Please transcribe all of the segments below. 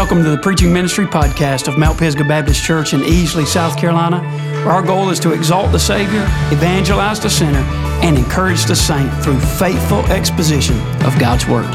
Welcome to the Preaching Ministry Podcast of Mount Pisgah Baptist Church in Easley, South Carolina. Where our goal is to exalt the Savior, evangelize the sinner, and encourage the saint through faithful exposition of God's Word.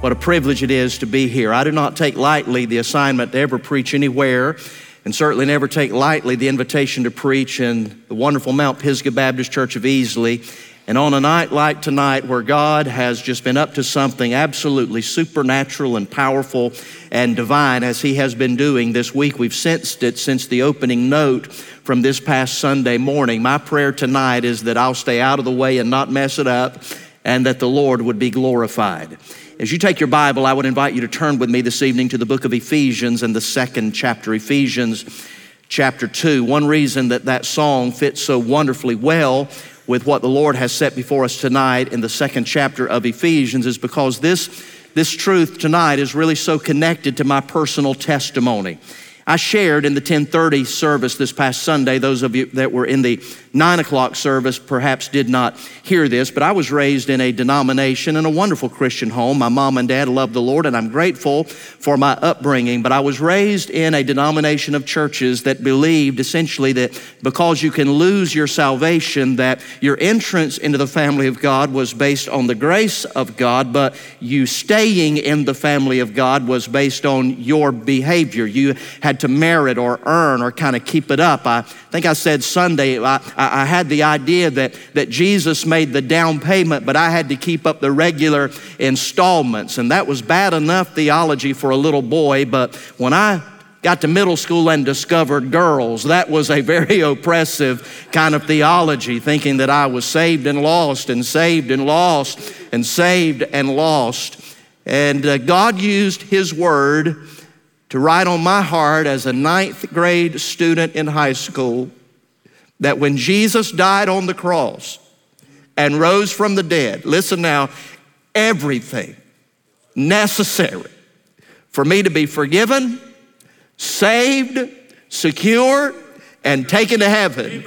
What a privilege it is to be here. I do not take lightly the assignment to ever preach anywhere and certainly never take lightly the invitation to preach in the wonderful Mount Pisgah Baptist Church of Easley. And on a night like tonight, where God has just been up to something absolutely supernatural and powerful and divine, as He has been doing this week, we've sensed it since the opening note from this past Sunday morning. My prayer tonight is that I'll stay out of the way and not mess it up, and that the Lord would be glorified. As you take your Bible, I would invite you to turn with me this evening to the book of Ephesians and the second chapter, Ephesians chapter 2. One reason that that song fits so wonderfully well with what the Lord has set before us tonight in the second chapter of Ephesians is because this, this truth tonight is really so connected to my personal testimony. I shared in the 1030 service this past Sunday. Those of you that were in the 9 o'clock service perhaps did not hear this, but I was raised in a denomination in a wonderful Christian home. My mom and dad loved the Lord, and I'm grateful for my upbringing. But I was raised in a denomination of churches that believed essentially that because you can lose your salvation, that your entrance into the family of God was based on the grace of God, but you staying in the family of God was based on your behavior. You had to merit or earn or kind of keep it up. I think I said Sunday, I, I had the idea that, that Jesus made the down payment, but I had to keep up the regular installments. And that was bad enough theology for a little boy, but when I got to middle school and discovered girls. That was a very oppressive kind of theology, thinking that I was saved and lost and saved and lost and saved and lost. And uh, God used His Word to write on my heart as a ninth grade student in high school that when Jesus died on the cross and rose from the dead, listen now, everything necessary for me to be forgiven, saved, secure, and taken to heaven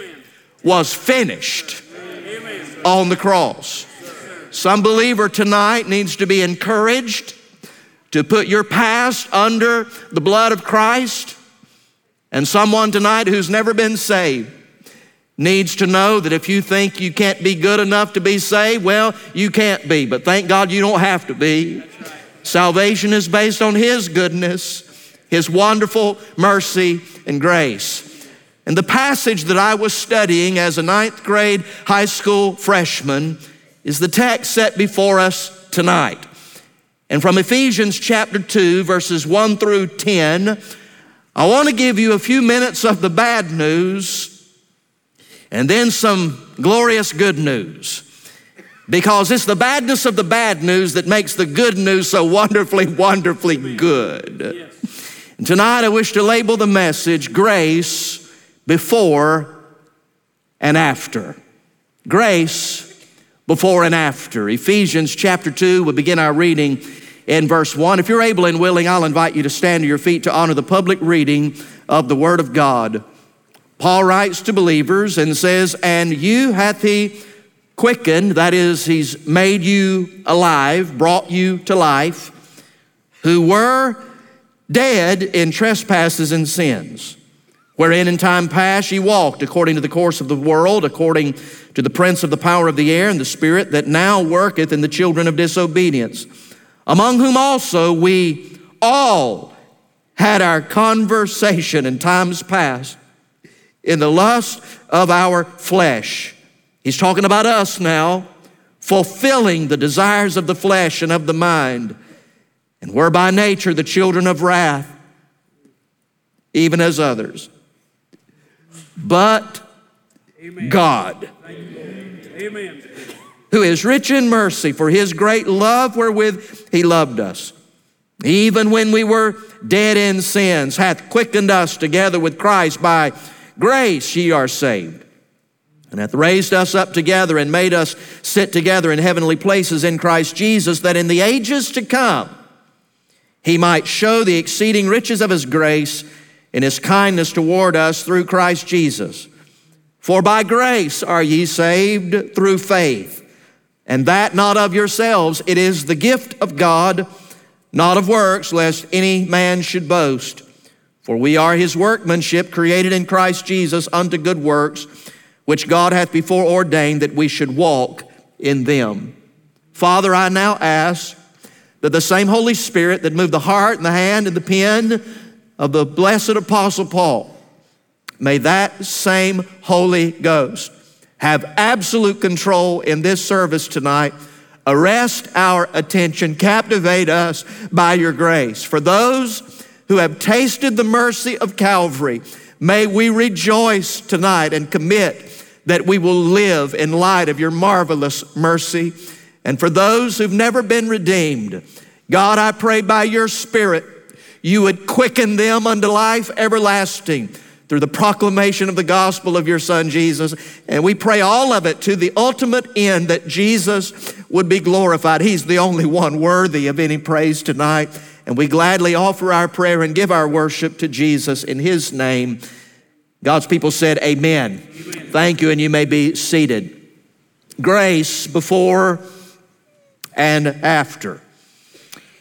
was finished on the cross. Some believer tonight needs to be encouraged to put your past under the blood of Christ. And someone tonight who's never been saved needs to know that if you think you can't be good enough to be saved, well, you can't be. But thank God you don't have to be. Salvation is based on His goodness, His wonderful mercy and grace. And the passage that I was studying as a ninth grade high school freshman is the text set before us tonight. And from Ephesians chapter 2, verses 1 through 10, I want to give you a few minutes of the bad news and then some glorious good news. Because it's the badness of the bad news that makes the good news so wonderfully, wonderfully good. And tonight I wish to label the message Grace Before and After. Grace before and after. Ephesians chapter 2, we begin our reading in verse 1. If you're able and willing, I'll invite you to stand to your feet to honor the public reading of the Word of God. Paul writes to believers and says, And you hath he quickened, that is, he's made you alive, brought you to life, who were dead in trespasses and sins, wherein in time past ye walked according to the course of the world, according to the prince of the power of the air and the spirit that now worketh in the children of disobedience, among whom also we all had our conversation in times past in the lust of our flesh. He's talking about us now, fulfilling the desires of the flesh and of the mind, and were by nature the children of wrath, even as others. But Amen. God, Amen. who is rich in mercy for his great love wherewith he loved us, even when we were dead in sins, hath quickened us together with Christ by grace ye are saved, and hath raised us up together and made us sit together in heavenly places in Christ Jesus, that in the ages to come he might show the exceeding riches of his grace in his kindness toward us through Christ Jesus. For by grace are ye saved through faith, and that not of yourselves, it is the gift of God, not of works, lest any man should boast. For we are his workmanship, created in Christ Jesus unto good works, which God hath before ordained that we should walk in them. Father, I now ask that the same Holy Spirit that moved the heart and the hand and the pen of the blessed Apostle Paul May that same Holy Ghost have absolute control in this service tonight. Arrest our attention, captivate us by your grace. For those who have tasted the mercy of Calvary, may we rejoice tonight and commit that we will live in light of your marvelous mercy. And for those who've never been redeemed, God, I pray by your Spirit, you would quicken them unto life everlasting through the proclamation of the gospel of your son Jesus. And we pray all of it to the ultimate end that Jesus would be glorified. He's the only one worthy of any praise tonight. And we gladly offer our prayer and give our worship to Jesus in his name. God's people said, Amen. Amen. Thank you, and you may be seated. Grace before and after.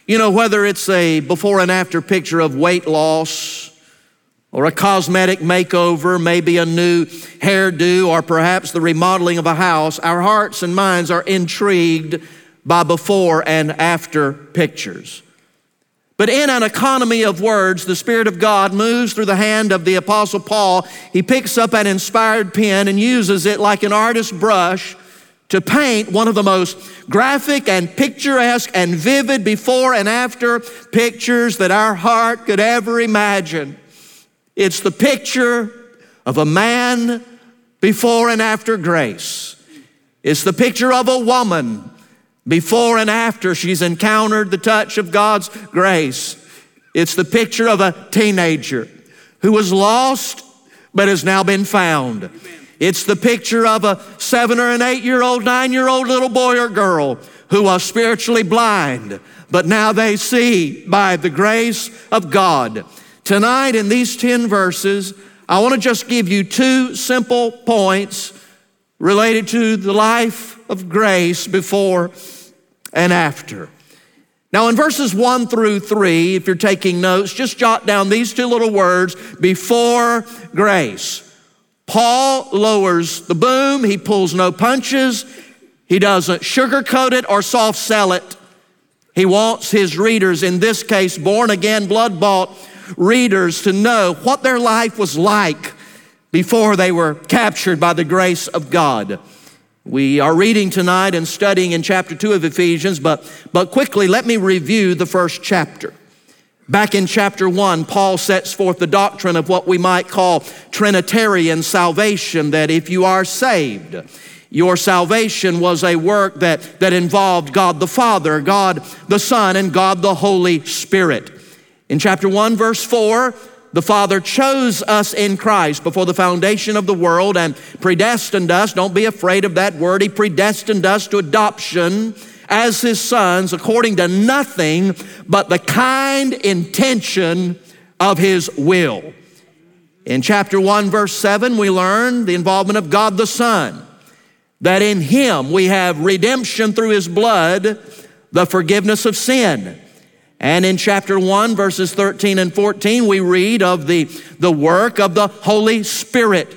You know, whether it's a before and after picture of weight loss, or a cosmetic makeover, maybe a new hairdo, or perhaps the remodeling of a house, our hearts and minds are intrigued by before and after pictures. But in an economy of words, the Spirit of God moves through the hand of the Apostle Paul. He picks up an inspired pen and uses it like an artist's brush to paint one of the most graphic and picturesque and vivid before and after pictures that our heart could ever imagine. It's the picture of a man before and after grace. It's the picture of a woman before and after she's encountered the touch of God's grace. It's the picture of a teenager who was lost but has now been found. It's the picture of a seven or an eight year old, nine year old little boy or girl who was spiritually blind, but now they see by the grace of God. Tonight, in these 10 verses, I want to just give you two simple points related to the life of grace before and after. Now, in verses 1 through 3, if you're taking notes, just jot down these two little words before grace. Paul lowers the boom, he pulls no punches, he doesn't sugarcoat it or soft sell it. He wants his readers, in this case, born again, blood bought readers to know what their life was like before they were captured by the grace of God. We are reading tonight and studying in chapter 2 of Ephesians, but, but quickly let me review the first chapter. Back in chapter 1, Paul sets forth the doctrine of what we might call Trinitarian salvation, that if you are saved, your salvation was a work that, that involved God the Father, God the Son, and God the Holy Spirit. In chapter 1, verse 4, the Father chose us in Christ before the foundation of the world and predestined us. Don't be afraid of that word. He predestined us to adoption as His sons according to nothing but the kind intention of His will. In chapter 1, verse 7, we learn the involvement of God the Son, that in Him we have redemption through His blood, the forgiveness of sin. And in chapter 1, verses 13 and 14, we read of the, the work of the Holy Spirit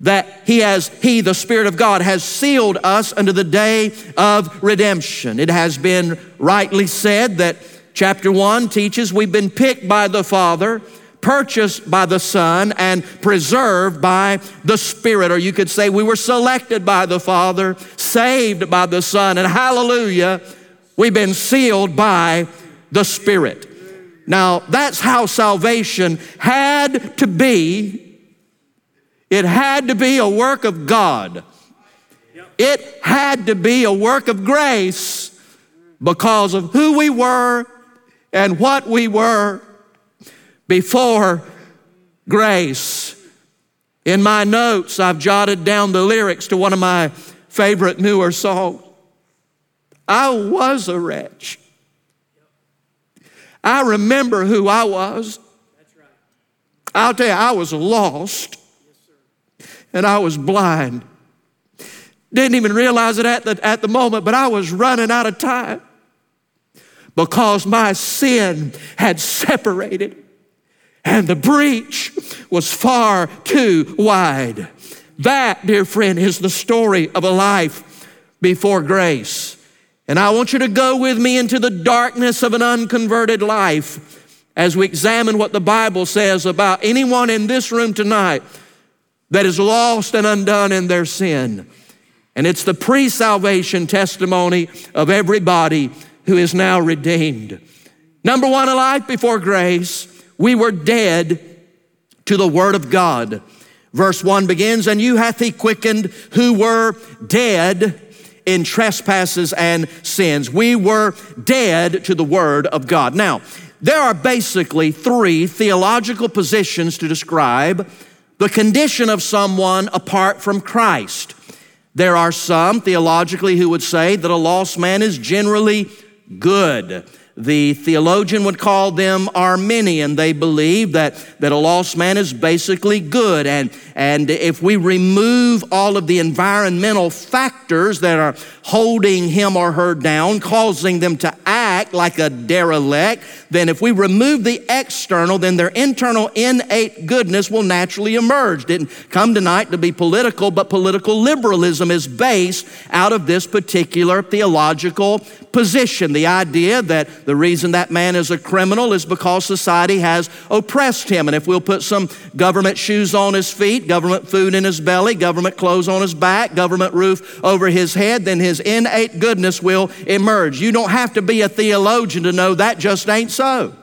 that he has he the spirit of god has sealed us unto the day of redemption it has been rightly said that chapter 1 teaches we've been picked by the father purchased by the son and preserved by the spirit or you could say we were selected by the father saved by the son and hallelujah we've been sealed by the Spirit. Now, that's how salvation had to be. It had to be a work of God. It had to be a work of grace because of who we were and what we were before grace. In my notes, I've jotted down the lyrics to one of my favorite newer songs. I was a wretch. I remember who I was. I'll tell you, I was lost. And I was blind. Didn't even realize it at the, at the moment, but I was running out of time because my sin had separated and the breach was far too wide. That, dear friend, is the story of a life before grace. And I want you to go with me into the darkness of an unconverted life as we examine what the Bible says about anyone in this room tonight that is lost and undone in their sin. And it's the pre salvation testimony of everybody who is now redeemed. Number one, a life before grace we were dead to the Word of God. Verse 1 begins, And you hath He quickened who were dead in trespasses and sins. We were dead to the Word of God. Now, there are basically three theological positions to describe the condition of someone apart from Christ. There are some theologically who would say that a lost man is generally good. The theologian would call them Arminian. They believe that, that a lost man is basically good. And, and if we remove all of the environmental factors that are holding him or her down, causing them to act like a derelict, then if we remove the external, then their internal innate goodness will naturally emerge. Didn't come tonight to be political, but political liberalism is based out of this particular theological position. The idea that the reason that man is a criminal is because society has oppressed him. And if we'll put some government shoes on his feet, government food in his belly, government clothes on his back, government roof over his head, then his innate goodness will emerge. You don't have to be a theologian to know that just ain't so.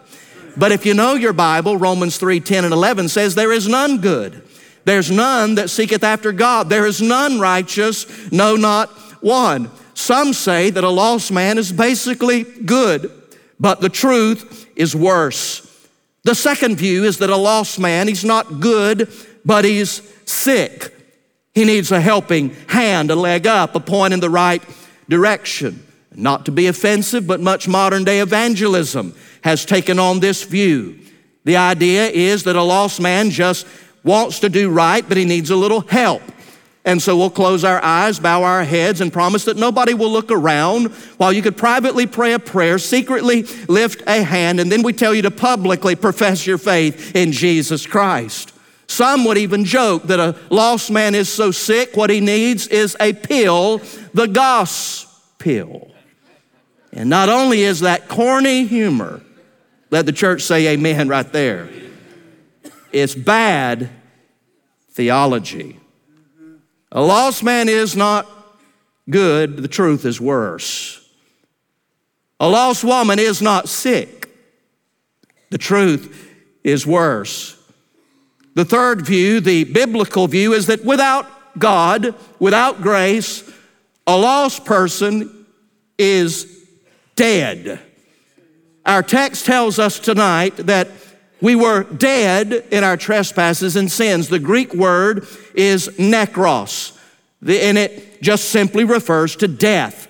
But if you know your Bible, Romans 3 10 and 11 says, There is none good. There's none that seeketh after God. There is none righteous, no, not one. Some say that a lost man is basically good, but the truth is worse. The second view is that a lost man, he's not good, but he's sick. He needs a helping hand, a leg up, a point in the right direction. Not to be offensive, but much modern day evangelism has taken on this view. The idea is that a lost man just wants to do right, but he needs a little help. And so we'll close our eyes, bow our heads, and promise that nobody will look around while you could privately pray a prayer, secretly lift a hand, and then we tell you to publicly profess your faith in Jesus Christ. Some would even joke that a lost man is so sick, what he needs is a pill, the gospel. And not only is that corny humor, let the church say amen right there, it's bad theology. A lost man is not good, the truth is worse. A lost woman is not sick, the truth is worse. The third view, the biblical view, is that without God, without grace, a lost person is dead. Our text tells us tonight that we were dead in our trespasses and sins. The Greek word is nekros, and it just simply refers to death.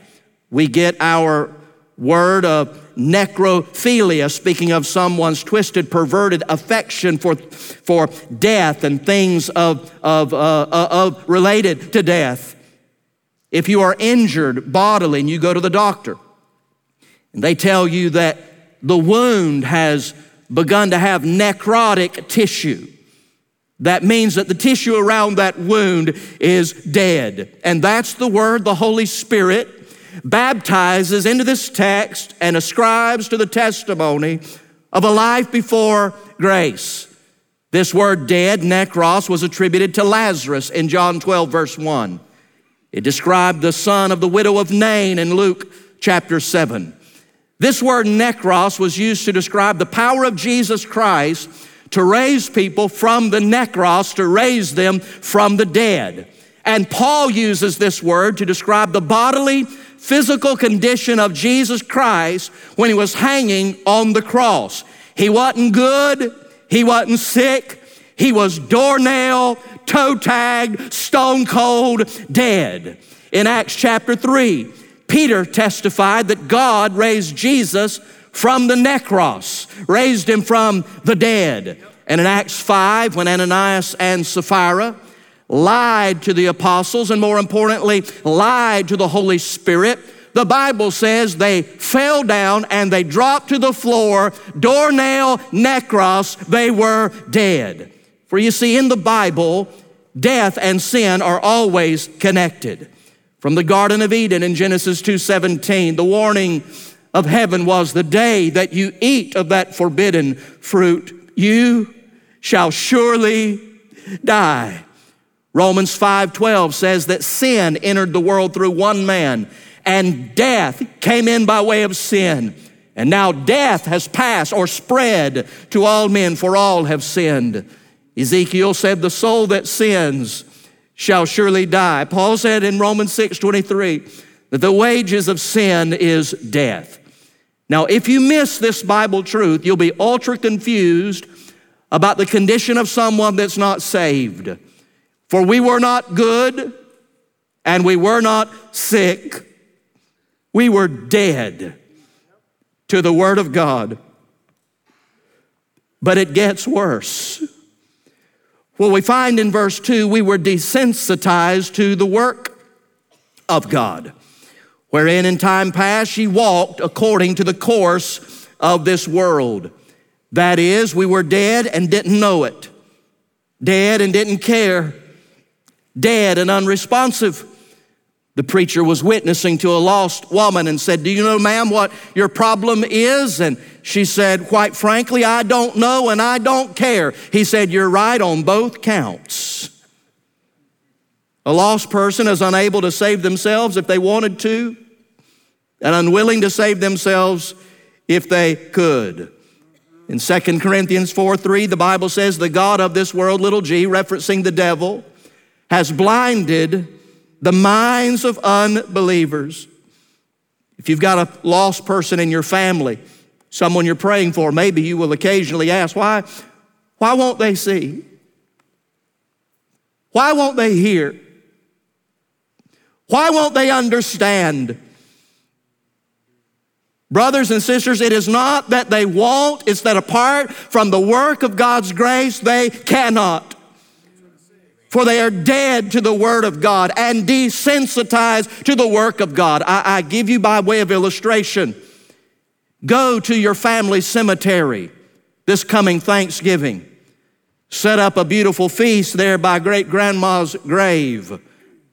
We get our word of necrophilia, speaking of someone's twisted, perverted affection for, for death and things of, of, uh, uh of related to death. If you are injured bodily and you go to the doctor, and they tell you that the wound has begun to have necrotic tissue. That means that the tissue around that wound is dead. And that's the word the Holy Spirit baptizes into this text and ascribes to the testimony of a life before grace. This word dead, necros, was attributed to Lazarus in John 12, verse 1. It described the son of the widow of Nain in Luke chapter 7. This word necros was used to describe the power of Jesus Christ to raise people from the necros, to raise them from the dead. And Paul uses this word to describe the bodily, physical condition of Jesus Christ when he was hanging on the cross. He wasn't good, he wasn't sick, he was doornail, toe tagged, stone cold, dead. In Acts chapter 3, Peter testified that God raised Jesus from the necros, raised him from the dead. And in Acts 5, when Ananias and Sapphira lied to the apostles, and more importantly, lied to the Holy Spirit. The Bible says they fell down and they dropped to the floor, doornail, necros, they were dead. For you see, in the Bible, death and sin are always connected. From the Garden of Eden in Genesis 2:17, the warning of heaven was the day that you eat of that forbidden fruit, you shall surely die. Romans 5:12 says that sin entered the world through one man and death came in by way of sin. And now death has passed or spread to all men for all have sinned. Ezekiel said the soul that sins shall surely die. Paul said in Romans 6:23 that the wages of sin is death. Now, if you miss this Bible truth, you'll be ultra confused about the condition of someone that's not saved. For we were not good and we were not sick. We were dead to the Word of God. But it gets worse. Well, we find in verse 2 we were desensitized to the work of God, wherein in time past ye walked according to the course of this world. That is, we were dead and didn't know it, dead and didn't care, dead and unresponsive. The preacher was witnessing to a lost woman and said, Do you know, ma'am, what your problem is? And she said, Quite frankly, I don't know and I don't care. He said, You're right on both counts. A lost person is unable to save themselves if they wanted to, and unwilling to save themselves if they could. In 2 Corinthians 4 3, the Bible says, The God of this world, little g, referencing the devil, has blinded the minds of unbelievers. If you've got a lost person in your family, someone you're praying for, maybe you will occasionally ask, why, why won't they see? Why won't they hear? Why won't they understand? Brothers and sisters, it is not that they won't, it's that apart from the work of God's grace, they cannot for they are dead to the Word of God and desensitized to the work of God. I, I, give you by way of illustration. Go to your family cemetery this coming Thanksgiving. Set up a beautiful feast there by great grandma's grave.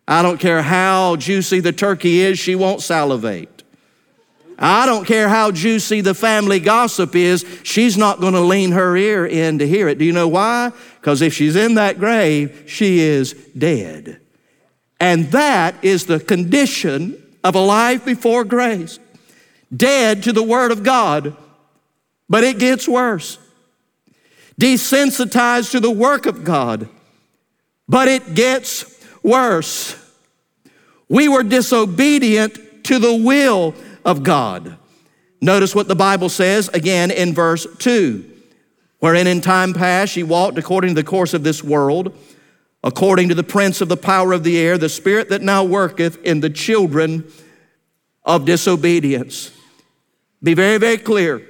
I don't care how juicy the turkey is, she won't salivate. I don't care how juicy the family gossip is, she's not going to lean her ear in to hear it. Do you know why? Because if she's in that grave, she is dead. And that is the condition of a life before grace. Dead to the Word of God, but it gets worse. Desensitized to the work of God, but it gets worse. We were disobedient to the will of God. Notice what the Bible says again in verse 2 wherein in time past ye walked according to the course of this world, according to the prince of the power of the air, the spirit that now worketh in the children of disobedience. Be very, very clear.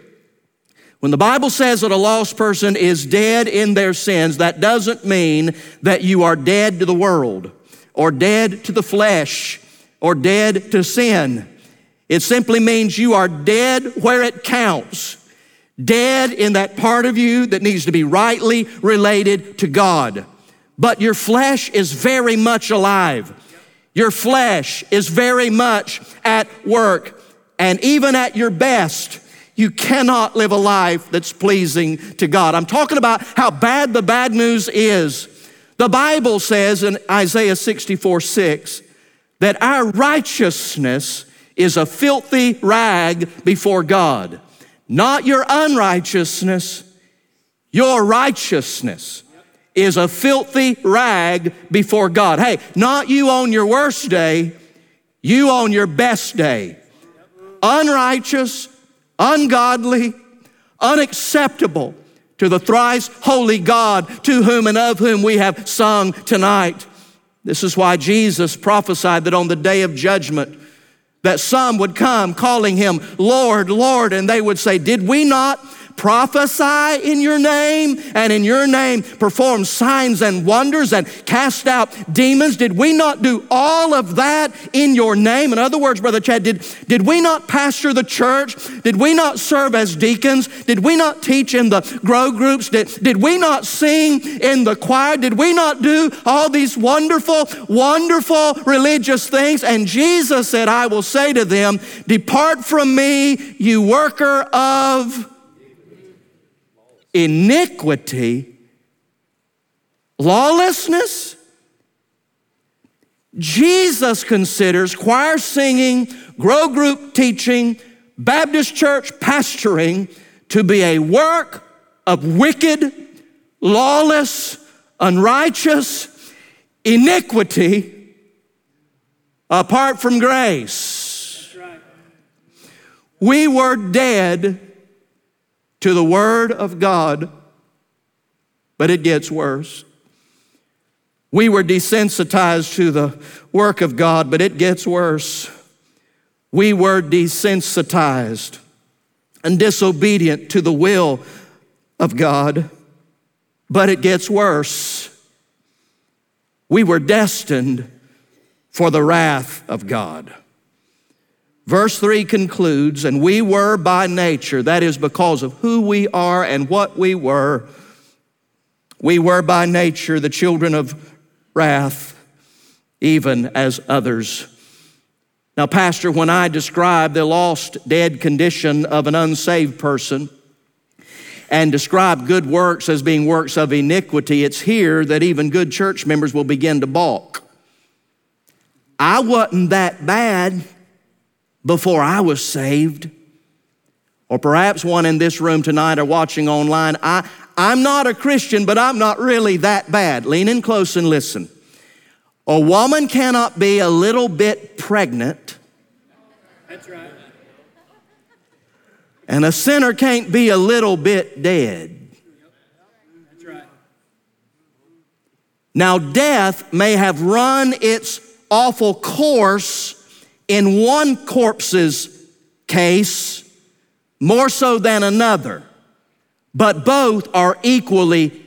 When the Bible says that a lost person is dead in their sins, that doesn't mean that you are dead to the world or dead to the flesh or dead to sin. It simply means you are dead where it counts. Dead in that part of you that needs to be rightly related to God. But your flesh is very much alive. Your flesh is very much at work. And even at your best, you cannot live a life that's pleasing to God. I'm talking about how bad the bad news is. The Bible says in Isaiah 64 6 that our righteousness is a filthy rag before God. Not your unrighteousness, your righteousness is a filthy rag before God. Hey, not you on your worst day, you on your best day. Unrighteous, ungodly, unacceptable to the thrice holy God to whom and of whom we have sung tonight. This is why Jesus prophesied that on the day of judgment, that some would come calling him Lord, Lord, and they would say, Did we not prophesy in your name and in your name perform signs and wonders and cast out demons? Did we not do all of that in your name? In other words, Brother Chad, did, did we not pastor the church? Did we not serve as deacons? Did we not teach in the grow groups? Did, did we not sing in the choir? Did we not do all these wonderful, wonderful religious things? And Jesus said, I will say to them, Depart from me, you worker of iniquity, lawlessness. Jesus considers choir singing, grow group teaching, Baptist church pastoring to be a work of wicked, lawless, unrighteous iniquity apart from grace. We were dead to the Word of God, but it gets worse. We were desensitized to the work of God, but it gets worse. We were desensitized and disobedient to the will of God, but it gets worse. We were destined for the wrath of God. Verse 3 concludes, and we were by nature, that is because of who we are and what we were, we were by nature the children of wrath, even as others. Now, Pastor, when I describe the lost, dead condition of an unsaved person and describe good works as being works of iniquity, it's here that even good church members will begin to balk. I wasn't that bad before I was saved. Or perhaps one in this room tonight or watching online. I, I'm not a Christian, but I'm not really that bad. Lean in close and listen. A woman cannot be a little bit pregnant. That's right. And a sinner can't be a little bit dead. That's right. Now, death may have run its awful course in one corpse's case more so than another, but both are equally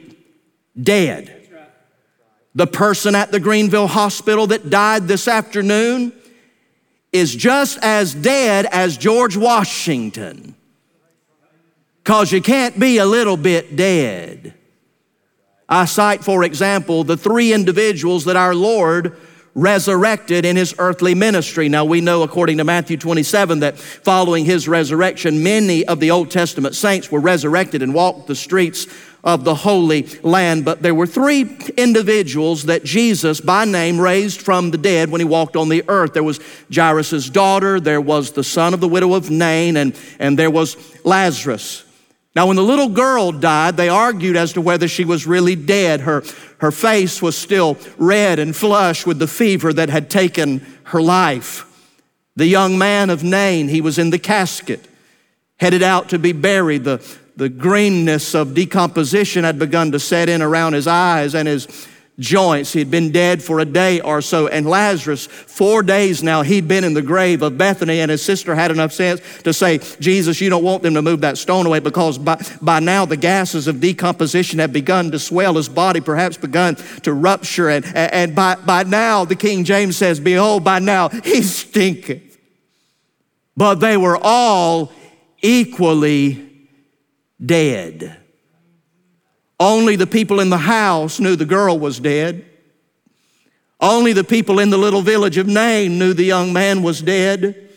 dead. The person at the Greenville Hospital that died this afternoon is just as dead as George Washington. Because you can't be a little bit dead. I cite, for example, the three individuals that our Lord resurrected in his earthly ministry. Now we know according to Matthew 27 that following his resurrection, many of the Old Testament saints were resurrected and walked the streets of the Holy Land. But there were three individuals that Jesus, by name, raised from the dead when he walked on the earth. There was Jairus' daughter, there was the son of the widow of Nain, and, and there was Lazarus. Now, when the little girl died, they argued as to whether she was really dead. Her, her face was still red and flush with the fever that had taken her life. The young man of Nain, he was in the casket, headed out to be buried. The, the greenness of decomposition had begun to set in around his eyes and his joints. He had been dead for a day or so. And Lazarus, four days now, he'd been in the grave of Bethany, and his sister had enough sense to say, Jesus, you don't want them to move that stone away because by, by now the gases of decomposition have begun to swell. His body perhaps begun to rupture. And, and by, by now, the King James says, Behold, by now he stinketh. But they were all equally dead. Only the people in the house knew the girl was dead. Only the people in the little village of Nain knew the young man was dead.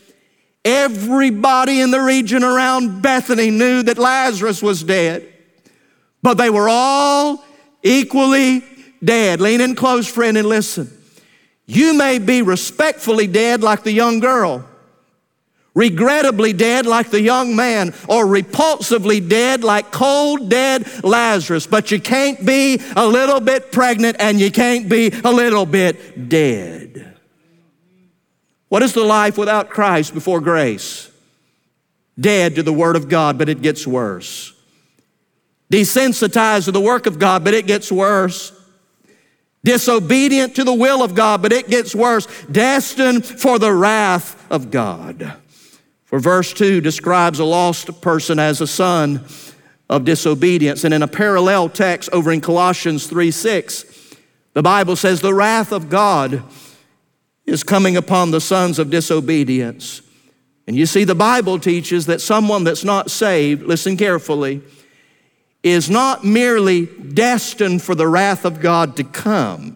Everybody in the region around Bethany knew that Lazarus was dead. But they were all equally dead. Lean in close, friend, and listen. You may be respectfully dead like the young girl regrettably dead like the young man, or repulsively dead like cold dead Lazarus. But you can't be a little bit pregnant and you can't be a little bit dead. What is the life without Christ before grace? Dead to the Word of God, but it gets worse. Desensitized to the work of God, but it gets worse disobedient to the will of God, but it gets worse, destined for the wrath of God. For verse 2 describes a lost person as a son of disobedience. And in a parallel text over in Colossians 3 6, the Bible says, The wrath of God is coming upon the sons of disobedience. And you see, the Bible teaches that someone that's not saved, listen carefully, is not merely destined for the wrath of God to come,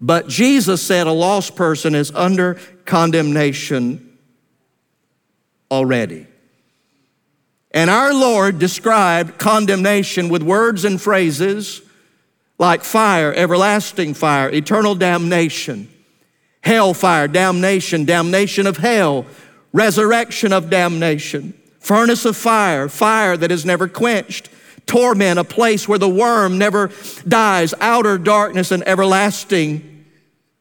but Jesus said a lost person is under condemnation already. And our Lord described condemnation with words and phrases like fire, everlasting fire, eternal damnation, hellfire, damnation, damnation of hell, resurrection of damnation, furnace of fire, fire that is never quenched, torment, a place where the worm never dies, outer darkness and everlasting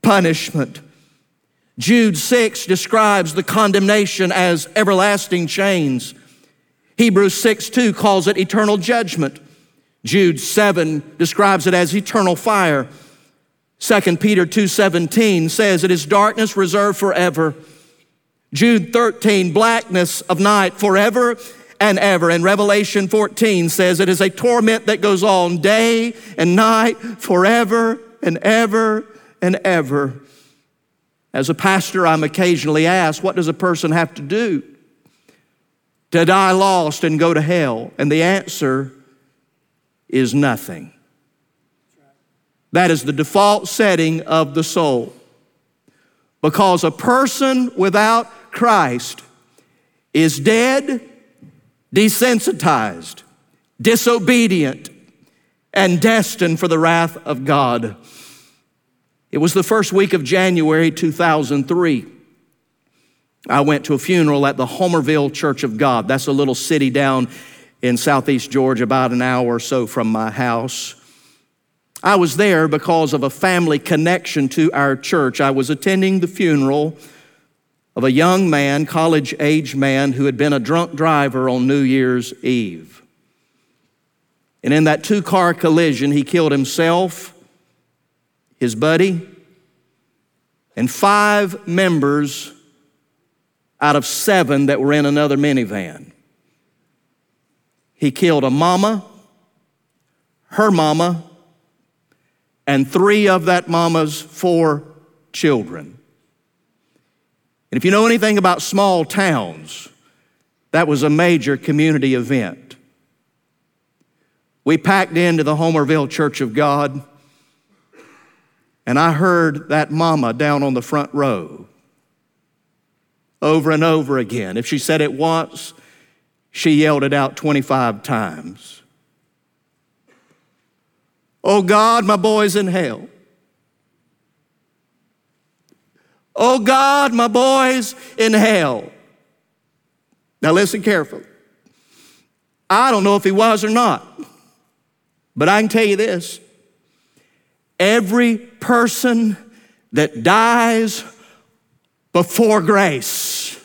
punishment. Jude 6 describes the condemnation as everlasting chains. Hebrews 6 2 calls it eternal judgment. Jude 7 describes it as eternal fire. 2 Peter 2:17 says it is darkness reserved forever. Jude 13 blackness of night forever and ever. And Revelation 14 says it is a torment that goes on day and night forever and ever and ever. As a pastor, I'm occasionally asked, what does a person have to do to die lost and go to hell? And the answer is nothing. That is the default setting of the soul. Because a person without Christ is dead, desensitized, disobedient, and destined for the wrath of God. It was the first week of January 2003. I went to a funeral at the Homerville Church of God. That's a little city down in southeast Georgia, about an hour or so from my house. I was there because of a family connection to our church. I was attending the funeral of a young man, college age man, who had been a drunk driver on New Year's Eve. And in that two car collision, he killed himself, his buddy, and five members out of seven that were in another minivan. He killed a mama, her mama, and three of that mama's four children. And if you know anything about small towns, that was a major community event. We packed into the Homerville Church of God, and I heard that mama down on the front row over and over again. If she said it once, she yelled it out 25 times. Oh God, my boy's in hell. Oh God, my boy's in hell. Now listen carefully. I don't know if he was or not, but I can tell you this every person that dies before grace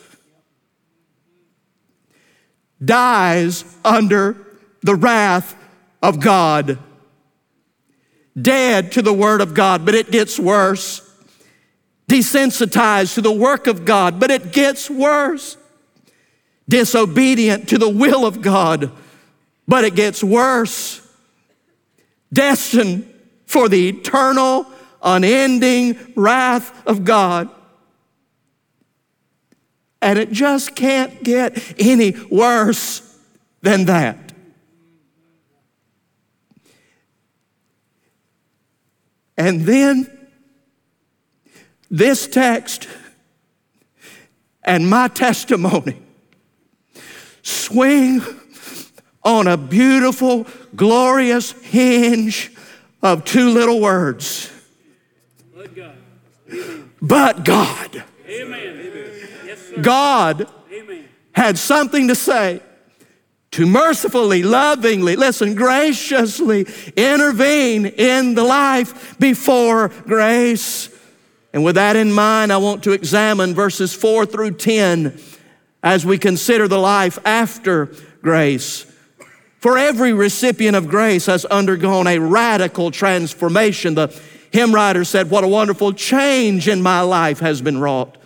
dies under the wrath of God. Dead to the Word of God, but it gets worse. Desensitized to the work of God, but it gets worse. Disobedient to the will of God, but it gets worse. Destined for the eternal, unending wrath of God. And it just can't get any worse than that. And then this text and my testimony swing on a beautiful, glorious hinge of two little words. But God. God. Amen. God had something to say to mercifully, lovingly, listen, graciously intervene in the life before grace. And with that in mind, I want to examine verses 4 through 10 as we consider the life after grace. For every recipient of grace has undergone a radical transformation. The hymn writer said, What a wonderful change in my life has been wrought.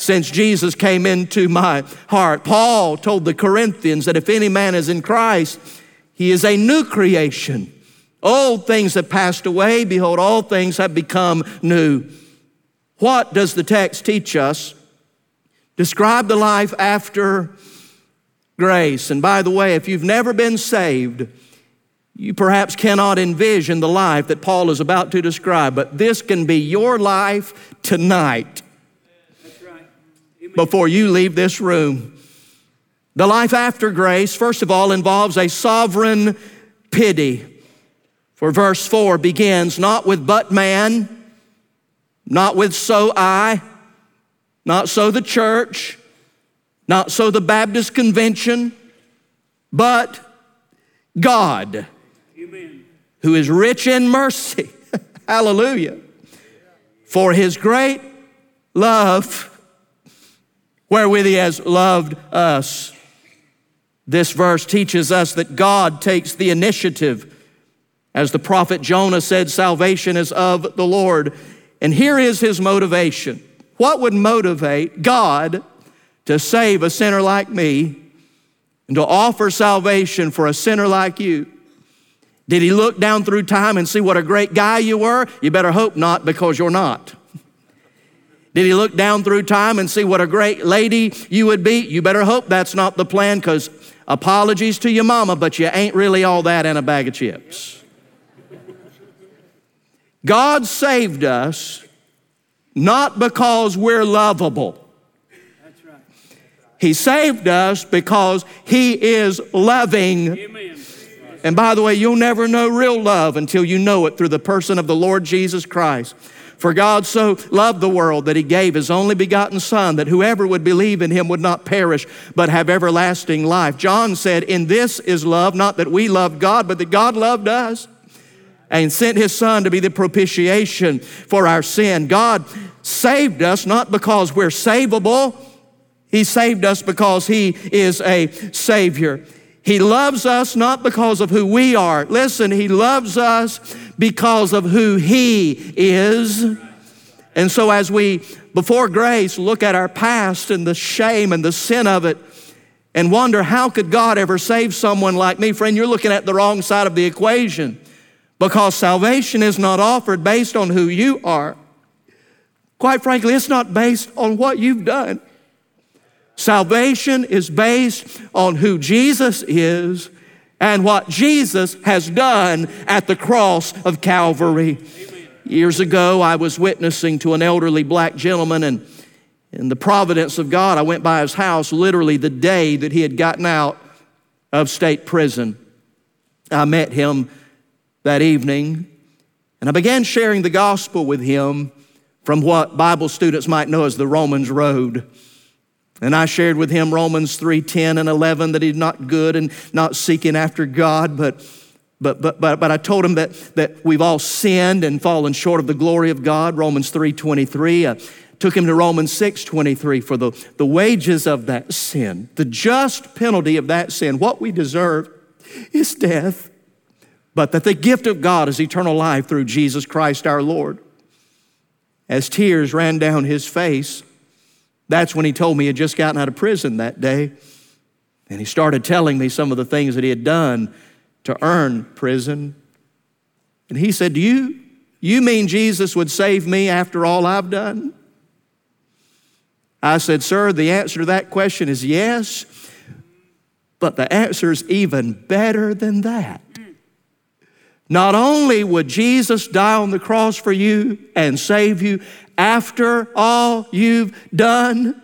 since Jesus came into my heart. Paul told the Corinthians that if any man is in Christ, he is a new creation. Old things have passed away. Behold, all things have become new. What does the text teach us? Describe the life after grace. And by the way, if you've never been saved, you perhaps cannot envision the life that Paul is about to describe, but this can be your life tonight before you leave this room. The life after grace, first of all, involves a sovereign pity. For verse 4 begins not with but man, not with so I, not so the church, not so the Baptist convention, but God, Amen. who is rich in mercy. Hallelujah. For his great love wherewith he has loved us. This verse teaches us that God takes the initiative. As the prophet Jonah said, salvation is of the Lord. And here is his motivation. What would motivate God to save a sinner like me and to offer salvation for a sinner like you? Did he look down through time and see what a great guy you were? You better hope not, because you're not. Did he look down through time and see what a great lady you would be? You better hope that's not the plan because apologies to your mama, but you ain't really all that in a bag of chips. God saved us not because we're lovable. He saved us because He is loving. Amen. And by the way, you'll never know real love until you know it through the person of the Lord Jesus Christ. For God so loved the world that he gave his only begotten Son, that whoever would believe in him would not perish, but have everlasting life. John said, In this is love, not that we loved God, but that God loved us and sent his Son to be the propitiation for our sin. God saved us not because we're savable, he saved us because he is a Savior. He loves us not because of who we are. Listen, He loves us because of who He is. And so, as we, before grace, look at our past and the shame and the sin of it, and wonder, how could God ever save someone like me? Friend, you're looking at the wrong side of the equation because salvation is not offered based on who you are. Quite frankly, it's not based on what you've done. Salvation is based on who Jesus is and what Jesus has done at the cross of Calvary. Amen. Years ago, I was witnessing to an elderly black gentleman, and in the providence of God, I went by his house literally the day that he had gotten out of state prison. I met him that evening, and I began sharing the gospel with him from what Bible students might know as the Romans Road. And I shared with him Romans 3 10 and 11 that he's not good and not seeking after God, but, but, but, but, but I told him that, that we've all sinned and fallen short of the glory of God, Romans 3 23. I took him to Romans 6 23 for the, the wages of that sin, the just penalty of that sin, what we deserve is death, but that the gift of God is eternal life through Jesus Christ our Lord. As tears ran down his face, that's when he told me he had just gotten out of prison that day. And he started telling me some of the things that he had done to earn prison. And he said, Do you, you mean Jesus would save me after all I've done? I said, Sir, the answer to that question is yes, but the answer is even better than that. Not only would Jesus die on the cross for you and save you after all you've done,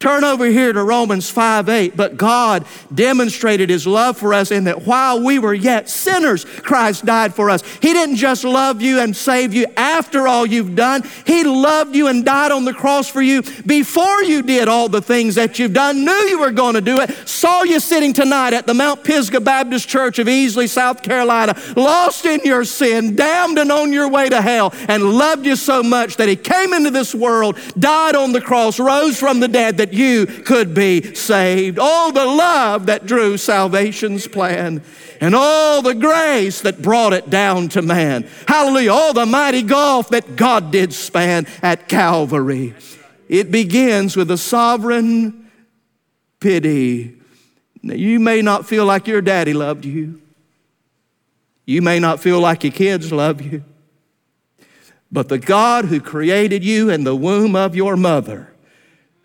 Turn over here to Romans 5 8. But God demonstrated his love for us in that while we were yet sinners, Christ died for us. He didn't just love you and save you after all you've done, He loved you and died on the cross for you before you did all the things that you've done, knew you were going to do it, saw you sitting tonight at the Mount Pisgah Baptist Church of Easley, South Carolina, lost in your sin, damned and on your way to hell, and loved you so much that He came into this world, died on the cross, rose from the dead, that that you could be saved. Oh, the love that drew salvation's plan and all the grace that brought it down to man. Hallelujah. All the mighty gulf that God did span at Calvary. it begins with a sovereign pity. Now, you may not feel like your daddy loved you. You may not feel like your kids love you. But the God who created you in the womb of your mother,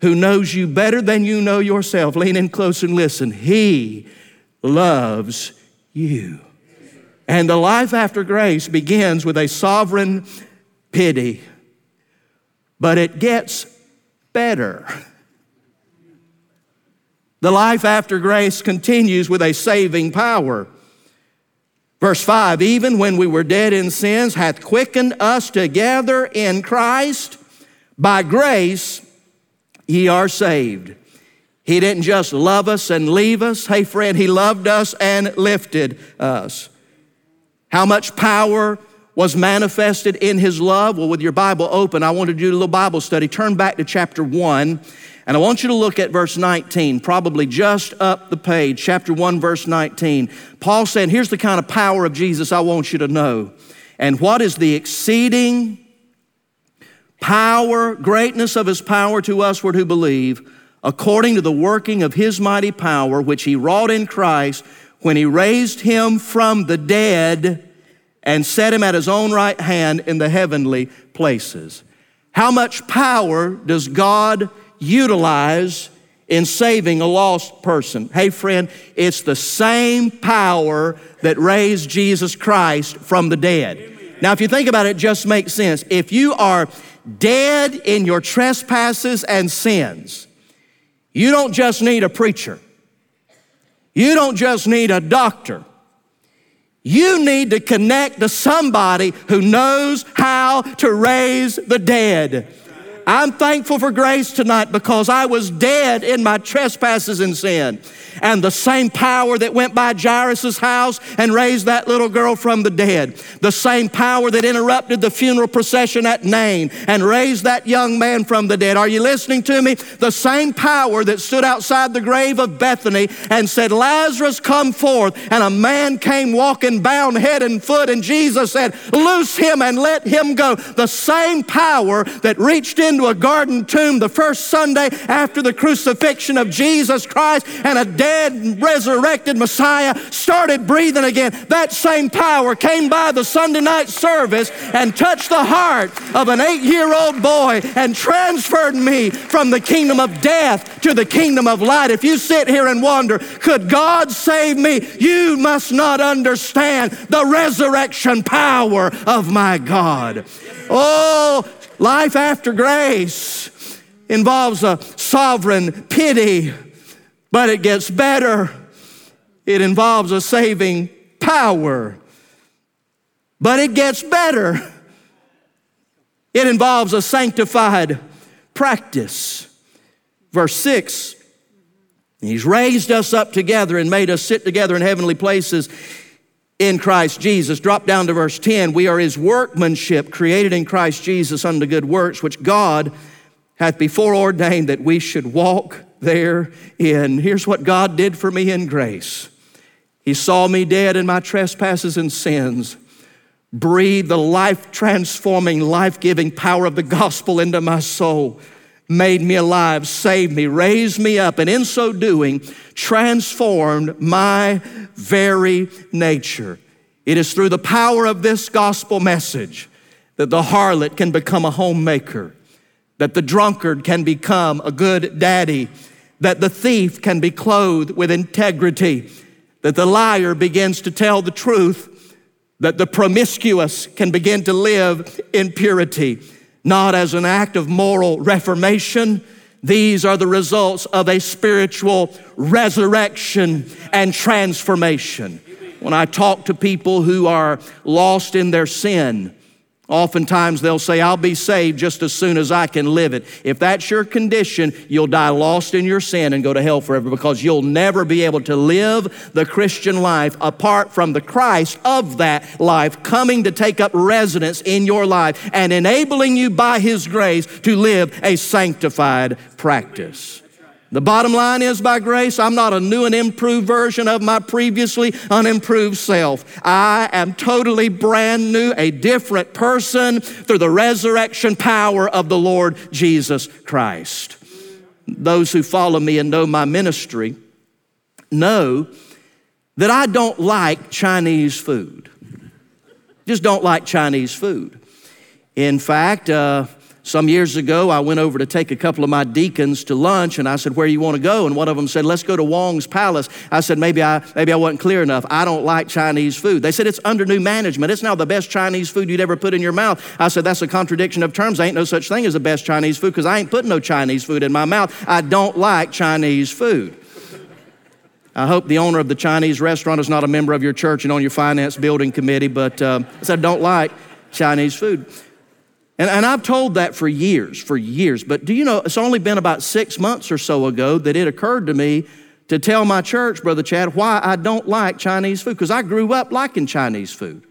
who knows you better than you know yourself, lean in close and listen, He loves you. And the life after grace begins with a sovereign pity, but it gets better. The life after grace continues with a saving power. Verse 5 Even when we were dead in sins, hath quickened us together in Christ. By grace, ye are saved. He didn't just love us and leave us. Hey, friend, He loved us and lifted us. How much power was manifested in His love? Well, with your Bible open, I want to do a little Bible study. Turn back to chapter 1, and I want you to look at verse 19, probably just up the page, chapter 1, verse 19. Paul said, Here's the kind of power of Jesus I want you to know. And what is the exceeding power, greatness of His power to usward who believe? according to the working of his mighty power, which he wrought in Christ when he raised him from the dead and set him at his own right hand in the heavenly places. How much power does God utilize in saving a lost person? Hey, friend, it's the same power that raised Jesus Christ from the dead. Now, if you think about it, it just makes sense. If you are dead in your trespasses and sins, you don't just need a preacher. You don't just need a doctor. You need to connect to somebody who knows how to raise the dead. I'm thankful for grace tonight because I was dead in my trespasses and sin. And the same power that went by Jairus' house and raised that little girl from the dead, the same power that interrupted the funeral procession at Nain and raised that young man from the dead. Are you listening to me? The same power that stood outside the grave of Bethany and said, Lazarus, come forth. And a man came walking bound head and foot, and Jesus said, Loose him and let him go. The same power that reached into a garden tomb the first Sunday after the crucifixion of Jesus Christ and a dead, resurrected Messiah started breathing again. That same power came by the Sunday night service and touched the heart of an eight year old boy and transferred me from the kingdom of death to the kingdom of light. If you sit here and wonder, could God save me? You must not understand the resurrection power of my God. Oh, Life after grace involves a sovereign pity, but it gets better. It involves a saving power, but it gets better. It involves a sanctified practice. Verse 6 He's raised us up together and made us sit together in heavenly places in Christ Jesus. Drop down to verse 10. We are his workmanship, created in Christ Jesus unto good works, which God hath before ordained that we should walk therein. Here's what God did for me in grace He saw me dead in my trespasses and sins, breathed the life transforming, life giving power of the gospel into my soul made me alive, saved me, raised me up, and in so doing, transformed my very nature. It is through the power of this gospel message that the harlot can become a homemaker, that the drunkard can become a good daddy, that the thief can be clothed with integrity, that the liar begins to tell the truth, that the promiscuous can begin to live in purity not as an act of moral reformation. These are the results of a spiritual resurrection and transformation. When I talk to people who are lost in their sin, Oftentimes they'll say, I'll be saved just as soon as I can live it. If that's your condition, you'll die lost in your sin and go to hell forever because you'll never be able to live the Christian life apart from the Christ of that life coming to take up residence in your life and enabling you by His grace to live a sanctified practice. The bottom line is by grace, I'm not a new and improved version of my previously unimproved self. I am totally brand new, a different person through the resurrection power of the Lord Jesus Christ. Those who follow me and know my ministry know that I don't like Chinese food. Just don't like Chinese food. In fact, uh, some years ago, I went over to take a couple of my deacons to lunch, and I said, "Where you want to go?" And one of them said, "Let's go to Wong's Palace." I said, "Maybe I maybe I wasn't clear enough. I don't like Chinese food." They said, "It's under new management. It's now the best Chinese food you'd ever put in your mouth." I said, "That's a contradiction of terms. There ain't no such thing as the best Chinese food because I ain't putting no Chinese food in my mouth. I don't like Chinese food." I hope the owner of the Chinese restaurant is not a member of your church and on your finance building committee, but uh, I said, don't like Chinese food. And, and I've told that for years, for years. But do you know, it's only been about six months or so ago that it occurred to me to tell my church, Brother Chad, why I don't like Chinese food, because I grew up liking Chinese food.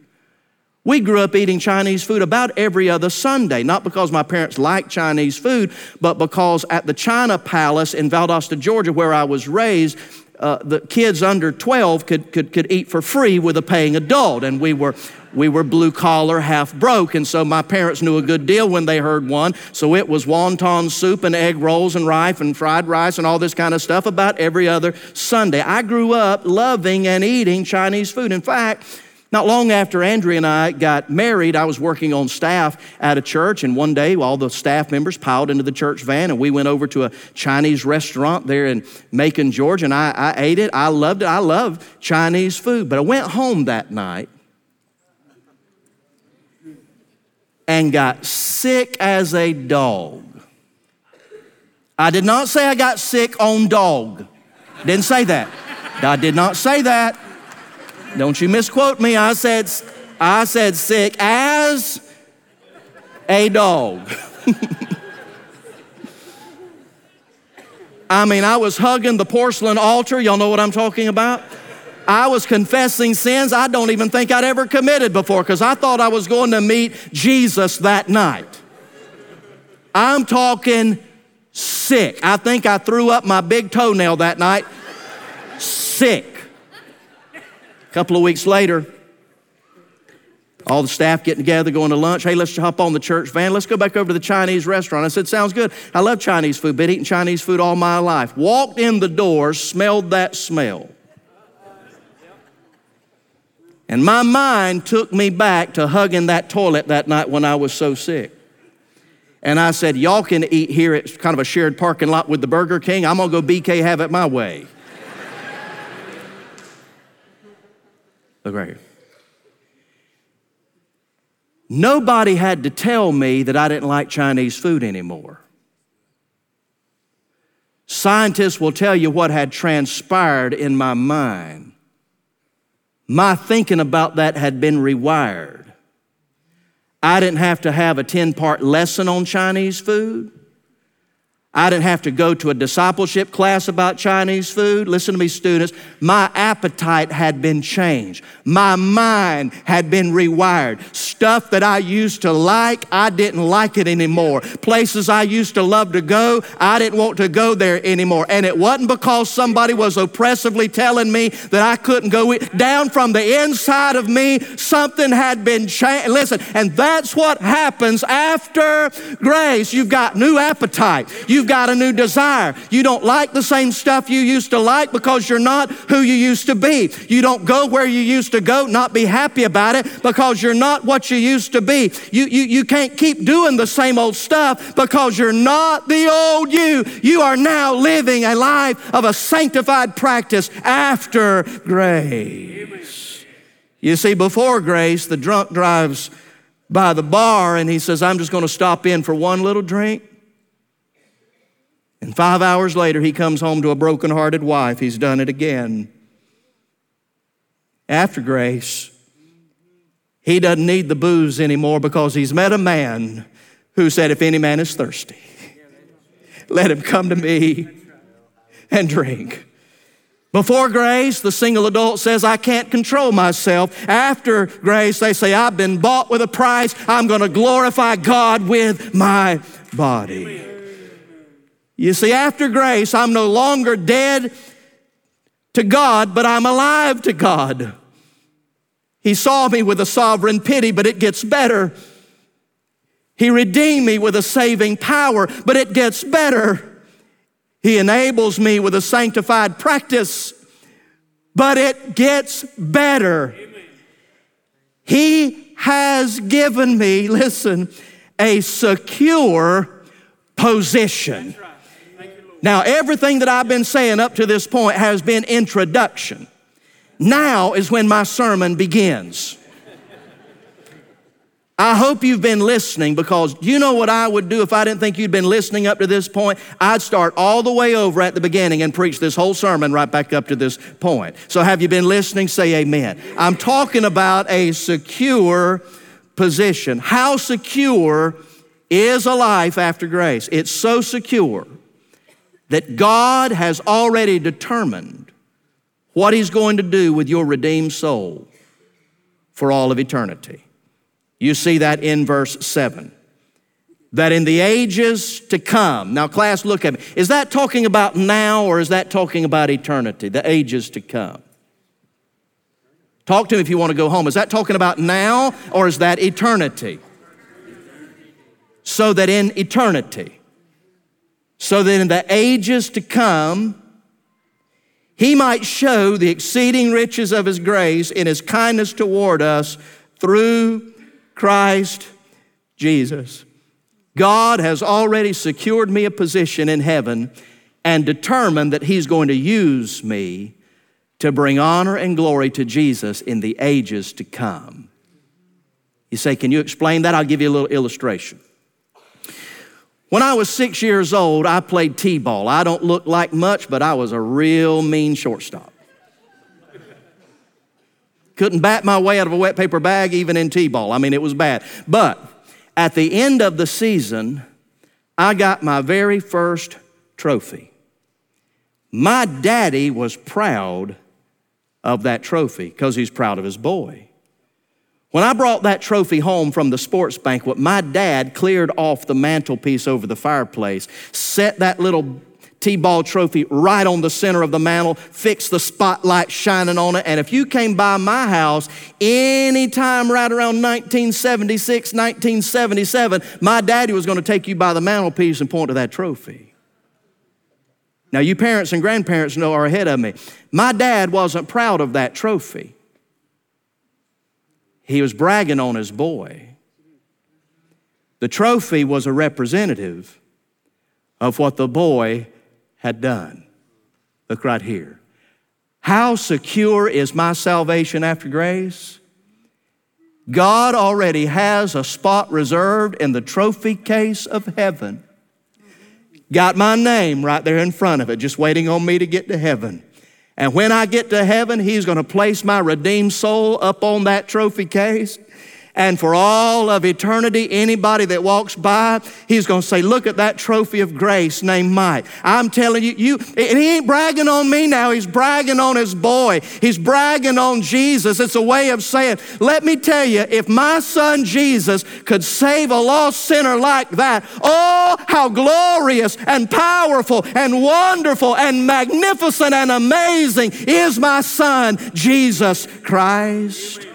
We grew up eating Chinese food about every other Sunday, not because my parents liked Chinese food, but because at the China Palace in Valdosta, Georgia, where I was raised, uh, the kids under 12 could, could, could eat for free with a paying adult. And we were, we were blue collar, half broke. And so my parents knew a good deal when they heard one. So it was wonton soup and egg rolls and rice and fried rice and all this kind of stuff about every other Sunday. I grew up loving and eating Chinese food. In fact, not long after Andrea and I got married, I was working on staff at a church, and one day all the staff members piled into the church van, and we went over to a Chinese restaurant there in Macon, Georgia, and I, I ate it. I loved it. I love Chinese food. But I went home that night and got sick as a dog. I did not say I got sick on dog. Didn't say that. I did not say that. Don't you misquote me. I said, I said sick as a dog. I mean, I was hugging the porcelain altar. Y'all know what I'm talking about? I was confessing sins I don't even think I'd ever committed before because I thought I was going to meet Jesus that night. I'm talking sick. I think I threw up my big toenail that night. Sick couple of weeks later, all the staff getting together, going to lunch. Hey, let's hop on the church van. Let's go back over to the Chinese restaurant. I said, Sounds good. I love Chinese food. Been eating Chinese food all my life. Walked in the door, smelled that smell. And my mind took me back to hugging that toilet that night when I was so sick. And I said, Y'all can eat here. It's kind of a shared parking lot with the Burger King. I'm going to go BK have it my way. Look right here. Nobody had to tell me that I didn't like Chinese food anymore. Scientists will tell you what had transpired in my mind. My thinking about that had been rewired. I didn't have to have a 10 part lesson on Chinese food. I didn't have to go to a discipleship class about Chinese food. Listen to me, students. My appetite had been changed. My mind had been rewired. Stuff that I used to like, I didn't like it anymore. Places I used to love to go, I didn't want to go there anymore. And it wasn't because somebody was oppressively telling me that I couldn't go. Down from the inside of me, something had been changed. Listen, and that's what happens after grace. You've got new appetite. You've You've got a new desire. You don't like the same stuff you used to like because you're not who you used to be. You don't go where you used to go, not be happy about it because you're not what you used to be. You, you, you can't keep doing the same old stuff because you're not the old you. You are now living a life of a sanctified practice after grace. You see, before grace, the drunk drives by the bar and he says, I'm just going to stop in for one little drink. And five hours later, he comes home to a broken-hearted wife. He's done it again. After grace, he doesn't need the booze anymore because he's met a man who said, If any man is thirsty, let him come to me and drink. Before grace, the single adult says, I can't control myself. After grace, they say, I've been bought with a price. I'm going to glorify God with my body. You see, after grace, I'm no longer dead to God, but I'm alive to God. He saw me with a sovereign pity, but it gets better. He redeemed me with a saving power, but it gets better. He enables me with a sanctified practice, but it gets better. He has given me, listen, a secure position. Now, everything that I've been saying up to this point has been introduction. Now is when my sermon begins. I hope you've been listening because you know what I would do if I didn't think you'd been listening up to this point? I'd start all the way over at the beginning and preach this whole sermon right back up to this point. So, have you been listening? Say amen. I'm talking about a secure position. How secure is a life after grace? It's so secure that God has already determined what He's going to do with your redeemed soul for all of eternity. You see that in verse 7. That in the ages to come, now, class, look at me. Is that talking about now or is that talking about eternity? The ages to come. Talk to me if you want to go home. Is that talking about now or is that eternity? So that in eternity, so that in the ages to come, he might show the exceeding riches of his grace in his kindness toward us through Christ Jesus. God has already secured me a position in heaven and determined that He's going to use me to bring honor and glory to Jesus in the ages to come. You say, Can you explain that? I'll give you a little illustration. When I was six years old, I played T ball. I don't look like much, but I was a real mean shortstop. Couldn't bat my way out of a wet paper bag even in T ball. I mean, it was bad. But at the end of the season, I got my very first trophy. My daddy was proud of that trophy because he's proud of his boy. When I brought that trophy home from the sports banquet, my dad cleared off the mantelpiece over the fireplace, set that little T-ball trophy right on the center of the mantle, fixed the spotlight shining on it. And if you came by my house anytime right around 1976, 1977, my daddy was going to take you by the mantelpiece and point to that trophy. Now, you parents and grandparents know are ahead of me. My dad wasn't proud of that trophy. He was bragging on his boy. The trophy was a representative of what the boy had done. Look right here. How secure is my salvation after grace? God already has a spot reserved in the trophy case of heaven. Got my name right there in front of it, just waiting on me to get to heaven. And when I get to heaven, He's going to place my redeemed soul up on that trophy case. And for all of eternity, anybody that walks by, he's going to say, Look at that trophy of grace named Mike. I'm telling you, you, and he ain't bragging on me now. He's bragging on his boy. He's bragging on Jesus. It's a way of saying, Let me tell you, if my son Jesus could save a lost sinner like that, oh, how glorious and powerful and wonderful and magnificent and amazing is my son, Jesus Christ.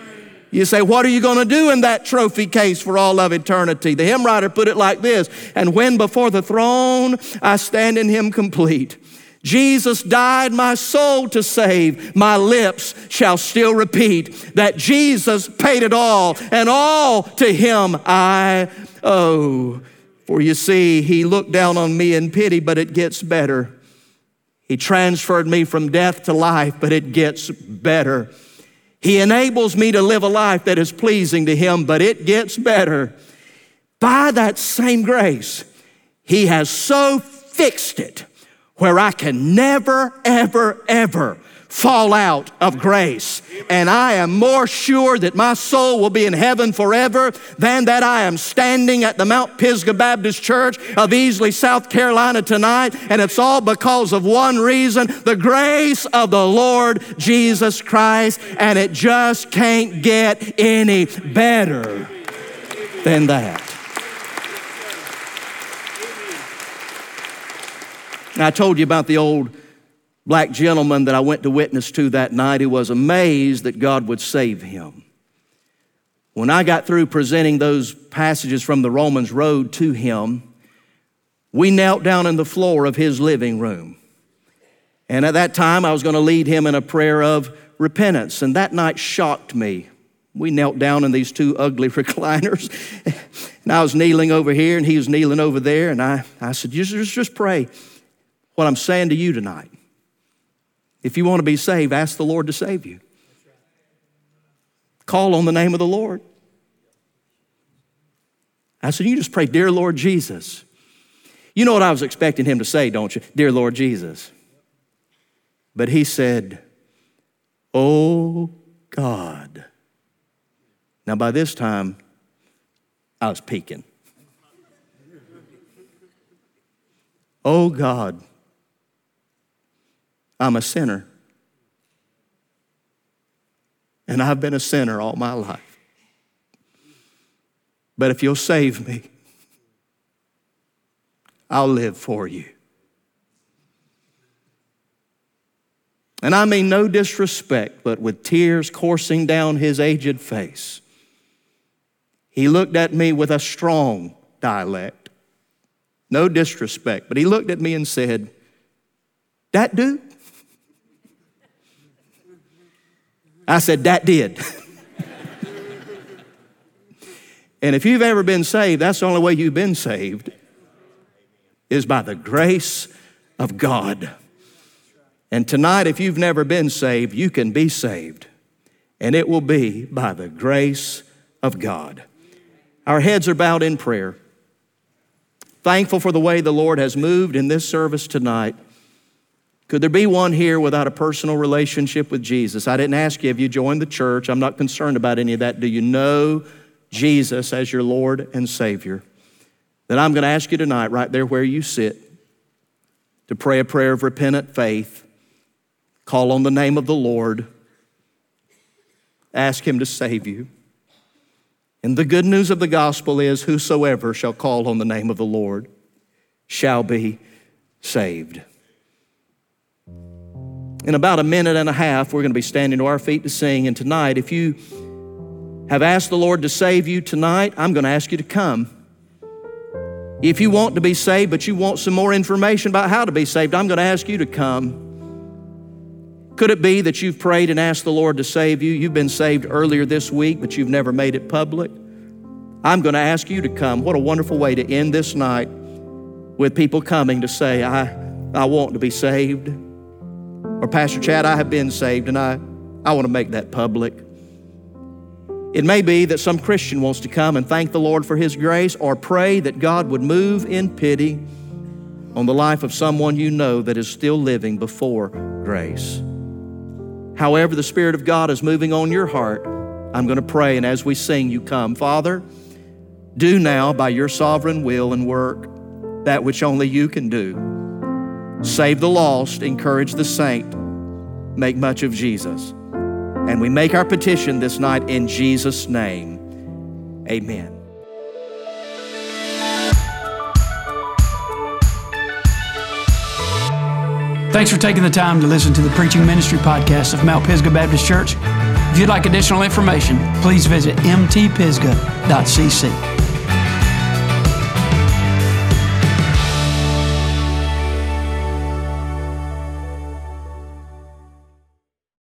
You say, What are you going to do in that trophy case for all of eternity? The hymn writer put it like this And when before the throne I stand in him complete, Jesus died my soul to save. My lips shall still repeat that Jesus paid it all, and all to him I owe. For you see, he looked down on me in pity, but it gets better. He transferred me from death to life, but it gets better. He enables me to live a life that is pleasing to Him, but it gets better. By that same grace, He has so fixed it where I can never, ever, ever fall out of grace. And I am more sure that my soul will be in heaven forever than that I am standing at the Mount Pisgah Baptist Church of Easley, South Carolina tonight. And it's all because of one reason the grace of the Lord Jesus Christ. And it just can't get any better than that. I told you about the old black gentleman that I went to witness to that night who was amazed that God would save him. When I got through presenting those passages from the Romans Road to him, we knelt down in the floor of his living room. And at that time, I was going to lead him in a prayer of repentance. And that night shocked me. We knelt down in these two ugly recliners. and I was kneeling over here, and he was kneeling over there. And I, I said, just, just, just pray what I'm saying to you tonight. If you want to be saved, ask the Lord to save you. Call on the name of the Lord. I said, You just pray, Dear Lord Jesus. You know what I was expecting him to say, don't you? Dear Lord Jesus. But he said, Oh God. Now, by this time, I was peeking. Oh God, I'm a sinner. And I've been a sinner all my life. But if you'll save me, I'll live for you. And I mean no disrespect, but with tears coursing down his aged face, he looked at me with a strong dialect. No disrespect, but he looked at me and said, That dude? I said, That did. and if you've ever been saved, that's the only way you've been saved, is by the grace of God. And tonight, if you've never been saved, you can be saved. And it will be by the grace of God. Our heads are bowed in prayer. Thankful for the way the Lord has moved in this service tonight. Could there be one here without a personal relationship with Jesus? I didn't ask you if you joined the church. I'm not concerned about any of that. Do you know Jesus as your Lord and Savior? Then I'm going to ask you tonight, right there where you sit, to pray a prayer of repentant faith Call on the name of the Lord. Ask Him to save you. And the good news of the gospel is whosoever shall call on the name of the Lord shall be saved. In about a minute and a half, we're going to be standing to our feet to sing. And tonight, if you have asked the Lord to save you tonight, I'm going to ask you to come. If you want to be saved, but you want some more information about how to be saved, I'm going to ask you to come. Could it be that you've prayed and asked the Lord to save you? You've been saved earlier this week, but you've never made it public. I'm going to ask you to come. What a wonderful way to end this night with people coming to say, I, I want to be saved. Or, Pastor Chad, I have been saved and I, I want to make that public. It may be that some Christian wants to come and thank the Lord for His grace or pray that God would move in pity on the life of someone you know that is still living before grace. However, the Spirit of God is moving on your heart, I'm going to pray, and as we sing, you come. Father, do now by your sovereign will and work that which only you can do. Save the lost, encourage the saint, make much of Jesus. And we make our petition this night in Jesus' name. Amen. Thanks for taking the time to listen to the preaching ministry podcast of Mount Pisgah Baptist Church. If you'd like additional information, please visit mtpisgah.cc.